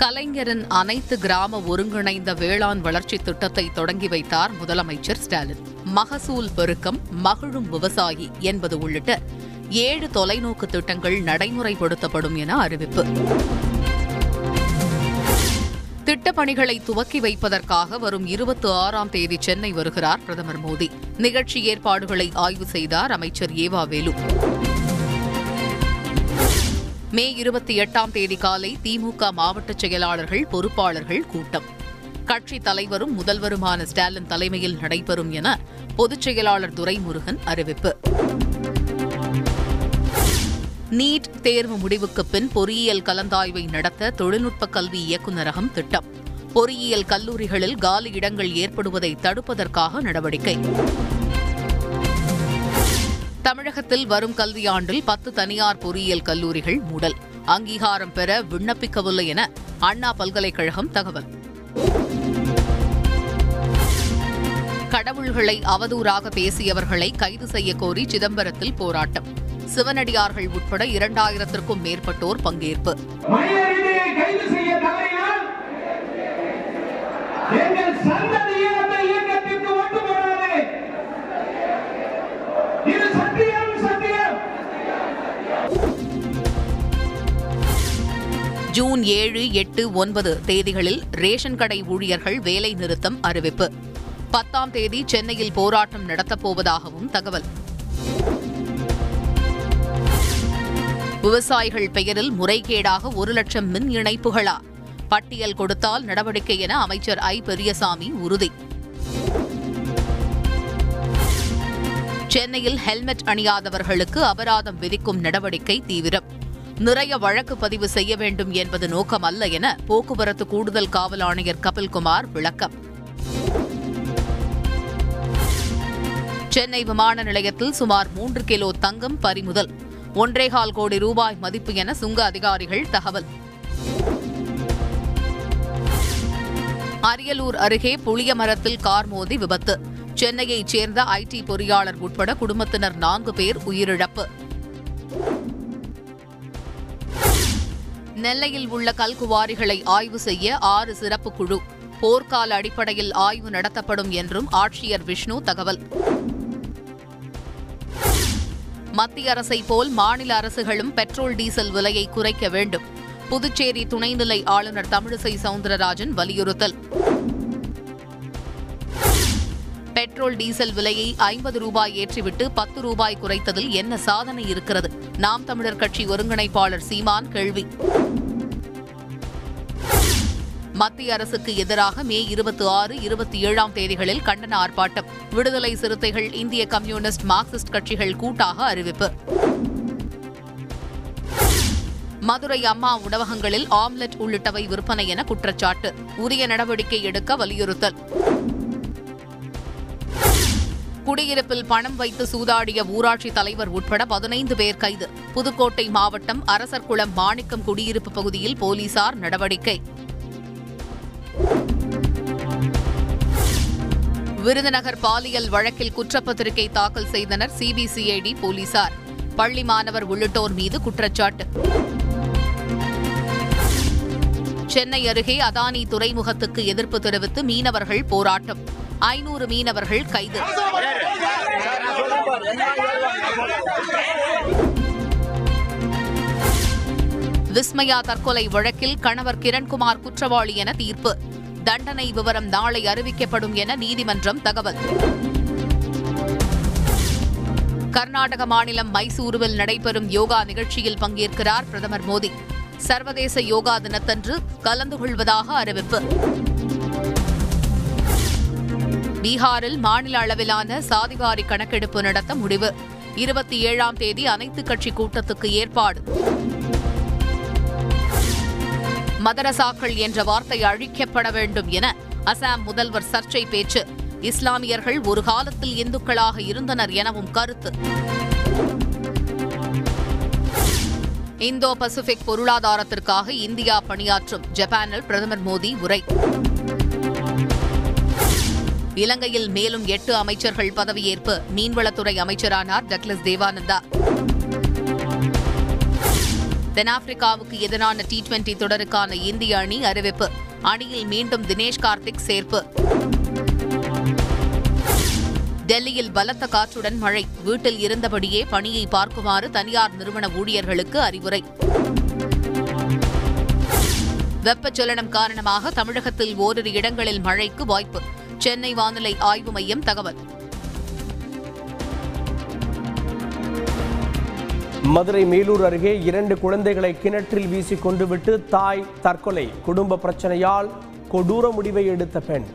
கலைஞரின் அனைத்து கிராம ஒருங்கிணைந்த வேளாண் வளர்ச்சி திட்டத்தை தொடங்கி வைத்தார் முதலமைச்சர் ஸ்டாலின். மகசூல் பெருக்கம் மகிழும் விவசாயி என்பது உள்ளிட்ட ஏழு தொலைநோக்கு திட்டங்கள் நடைமுறைப்படுத்தப்படும் என அறிவிப்பு. திட்டப்பணிகளை துவக்கி வைப்பதற்காக வரும் இருபத்தி ஆறாம் தேதி சென்னை வருகிறார் பிரதமர் மோடி. நிகழ்ச்சி ஏற்பாடுகளை ஆய்வு செய்தார் அமைச்சர் ஏவா வேலு. மே இருபத்தி எட்டாம் தேதி காலை திமுக மாவட்ட செயலாளர்கள் பொறுப்பாளர்கள் கூட்டம். கட்சித் தலைவரும் முதல்வருமான ஸ்டாலின் தலைமையில் நடைபெறும் என பொதுச் செயலாளர் துரைமுருகன் அறிவிப்பு. நீட் தேர்வு முடிவுக்கு பின் பொறியியல் கலந்தாய்வை நடத்த தொழில்நுட்ப கல்வி இயக்குநரகம் திட்டம். பொறியியல் கல்லூரிகளில் காலி இடங்கள் ஏற்படுவதை தடுப்பதற்காக நடவடிக்கை. தமிழகத்தில் வரும் கல்வியாண்டில் பத்து தனியார் பொறியியல் கல்லூரிகள் மூடல். அங்கீகாரம் பெற விண்ணப்பிக்கவில்லை என அண்ணா பல்கலைக்கழகம் தகவல். கடவுள்களை அவதூறாக பேசியவர்களை கைது செய்யக் கோரி சிதம்பரத்தில் போராட்டம். சிவனடியார்கள் உட்பட இரண்டாயிரத்திற்கும் மேற்பட்டோர் பங்கேற்பு. கைது செய்ய எங்கள் சந்ததியே ஜூன் ஏழு எட்டு ஒன்பது தேதிகளில் ரேஷன் கடை ஊழியர்கள் வேலை நிறுத்தம் அறிவிப்பு. பத்தாம் தேதி சென்னையில் போராட்டம் நடத்தப்போவதாகவும் தகவல். விவசாயிகள் பெயரில் முறைகேடாக ஒரு லட்சம் மின் இணைப்புகளா? பட்டியல் கொடுத்தால் நடவடிக்கை என அமைச்சர் ஐ. பெரியசாமி உறுதி. சென்னையில் ஹெல்மெட் அணியாதவர்களுக்கு அபராதம் விதிக்கும் நடவடிக்கை தீவிரம். நிறைய வழக்கு பதிவு செய்ய வேண்டும் என்பது நோக்கமல்ல என போக்குவரத்து கூடுதல் காவல் ஆணையர் கபில்குமார் விளக்கம். சென்னை விமான நிலையத்தில் சுமார் மூன்று கிலோ தங்கம் பறிமுதல். ஒன்றேகால் கோடி ரூபாய் மதிப்பு என சுங்க அதிகாரிகள் தகவல். அரியலூர் அருகே புளிய மரத்தில் கார் மோதி விபத்து. சென்னையைச் சேர்ந்த ஐடி பொறியாளர் உட்பட குடும்பத்தினர் நான்கு பேர் உயிரிழப்பு. நெல்லையில் உள்ள கல்குவாரிகளை ஆய்வு செய்ய ஆறு சிறப்பு குழு. போர்க்கால அடிப்படையில் ஆய்வு நடத்தப்படும் என்றும் ஆட்சியர் விஷ்ணு தகவல். மத்திய அரசை போல் மாநில அரசுகளும் பெட்ரோல் டீசல் விலையை குறைக்க வேண்டும். புதுச்சேரி துணைநிலை ஆளுநர் தமிழிசை சவுந்தரராஜன் வலியுறுத்தல். பெட்ரோல் டீசல் விலையை ஐம்பது ரூபாய் ஏற்றிவிட்டு பத்து ரூபாய் குறைத்ததில் என்ன சாதனை இருக்கிறது? நாம் தமிழர் கட்சி ஒருங்கிணைப்பாளர் சீமான் கேள்வி. மத்திய அரசுக்கு எதிராக மே இருபத்தி ஆறு இருபத்தி ஏழாம் தேதிகளில் கண்டன ஆர்ப்பாட்டம். விடுதலை சிறுத்தைகள் இந்திய கம்யூனிஸ்ட் மார்க்சிஸ்ட் கட்சிகள் கூட்டாக அறிவிப்பு. மதுரை அம்மா உணவகங்களில் ஆம்லெட் உள்ளிட்டவை விற்பனை என குற்றச்சாட்டு. உரிய நடவடிக்கை எடுக்க வலியுறுத்தல். குடியிருப்பில் பணம் வைத்து சூதாடிய ஊராட்சி தலைவர் உட்பட பதினைந்து பேர் கைது. புதுக்கோட்டை மாவட்டம் அரசர்குளம் மாணிக்கம் குடியிருப்பு பகுதியில் போலீசார் நடவடிக்கை. விருதுநகர் பாலியல் வழக்கில் குற்றப்பத்திரிகை தாக்கல் செய்தனர் சிபிசிஐடி போலீசார். பள்ளி மாணவர் உள்ளிட்டோர் மீது குற்றச்சாட்டு. சென்னை அருகே அதானி துறைமுகத்துக்கு எதிர்ப்பு தெரிவித்து மீனவர்கள் போராட்டம். ஐநூறு மீனவர்கள் கைது. விஸ்மயா தற்கொலை வழக்கில் கணவர் கிரண்குமார் குற்றவாளி என தீர்ப்பு. தண்டனை விவரம் நாளை அறிவிக்கப்படும் என நீதிமன்றம் தகவல். கர்நாடக மாநிலம் மைசூருவில் நடைபெறும் யோகா நிகழ்ச்சியில் பங்கேற்கிறார் பிரதமர் மோடி. சர்வதேச யோகா தினத்தன்று கலந்து கொள்வதாக அறிவிப்பு. பீகாரில் மாநில அளவிலான சாதிவாரி கணக்கெடுப்பு நடத்த முடிவு. இருபத்தி ஏழாம் தேதி அனைத்துக் கட்சி கூட்டத்துக்கு ஏற்பாடு. மதரசாக்கள் என்ற வார்த்தை அழிக்கப்பட வேண்டும் என அசாம் முதல்வர் சர்ச்சை பேச்சு. இஸ்லாமியர்கள் ஒரு காலத்தில் இந்துக்களாக இருந்தனர் எனவும் கருத்து. இந்தோ பசிபிக் பொருளாதாரத்திற்காக இந்தியா பணியாற்றும் ஜப்பானில் பிரதமர் மோடி உரை. இலங்கையில் மேலும் எட்டு அமைச்சர்கள் பதவியேற்பு. மீன்வளத்துறை அமைச்சரானார் டக்லஸ் தேவானந்தா. தென்னாப்பிரிக்காவுக்கு எதிரான டி டுவெண்டி தொடருக்கான இந்திய அணி அறிவிப்பு. அணியில் மீண்டும் தினேஷ் கார்த்திக் சேர்ப்பு. டெல்லியில் பலத்த காற்றுடன் மழை. வீட்டில் இருந்தபடியே பணியை பார்க்குமாறு தனியார் நிறுவன ஊழியர்களுக்கு அறிவுரை. வெப்பச்சலனம் காரணமாக தமிழகத்தில் ஓரிரு இடங்களில் மழைக்கு வாய்ப்பு. சென்னை வானிலை ஆய்வு மையம் தகவல். மதுரை மேலூர் அருகே இரண்டு குழந்தைகளை கிணற்றில் வீசி கொண்டுவிட்டு தாய் தற்கொலை. குடும்ப பிரச்சனையால் கொடூர முடிவை எடுத்த பெண்.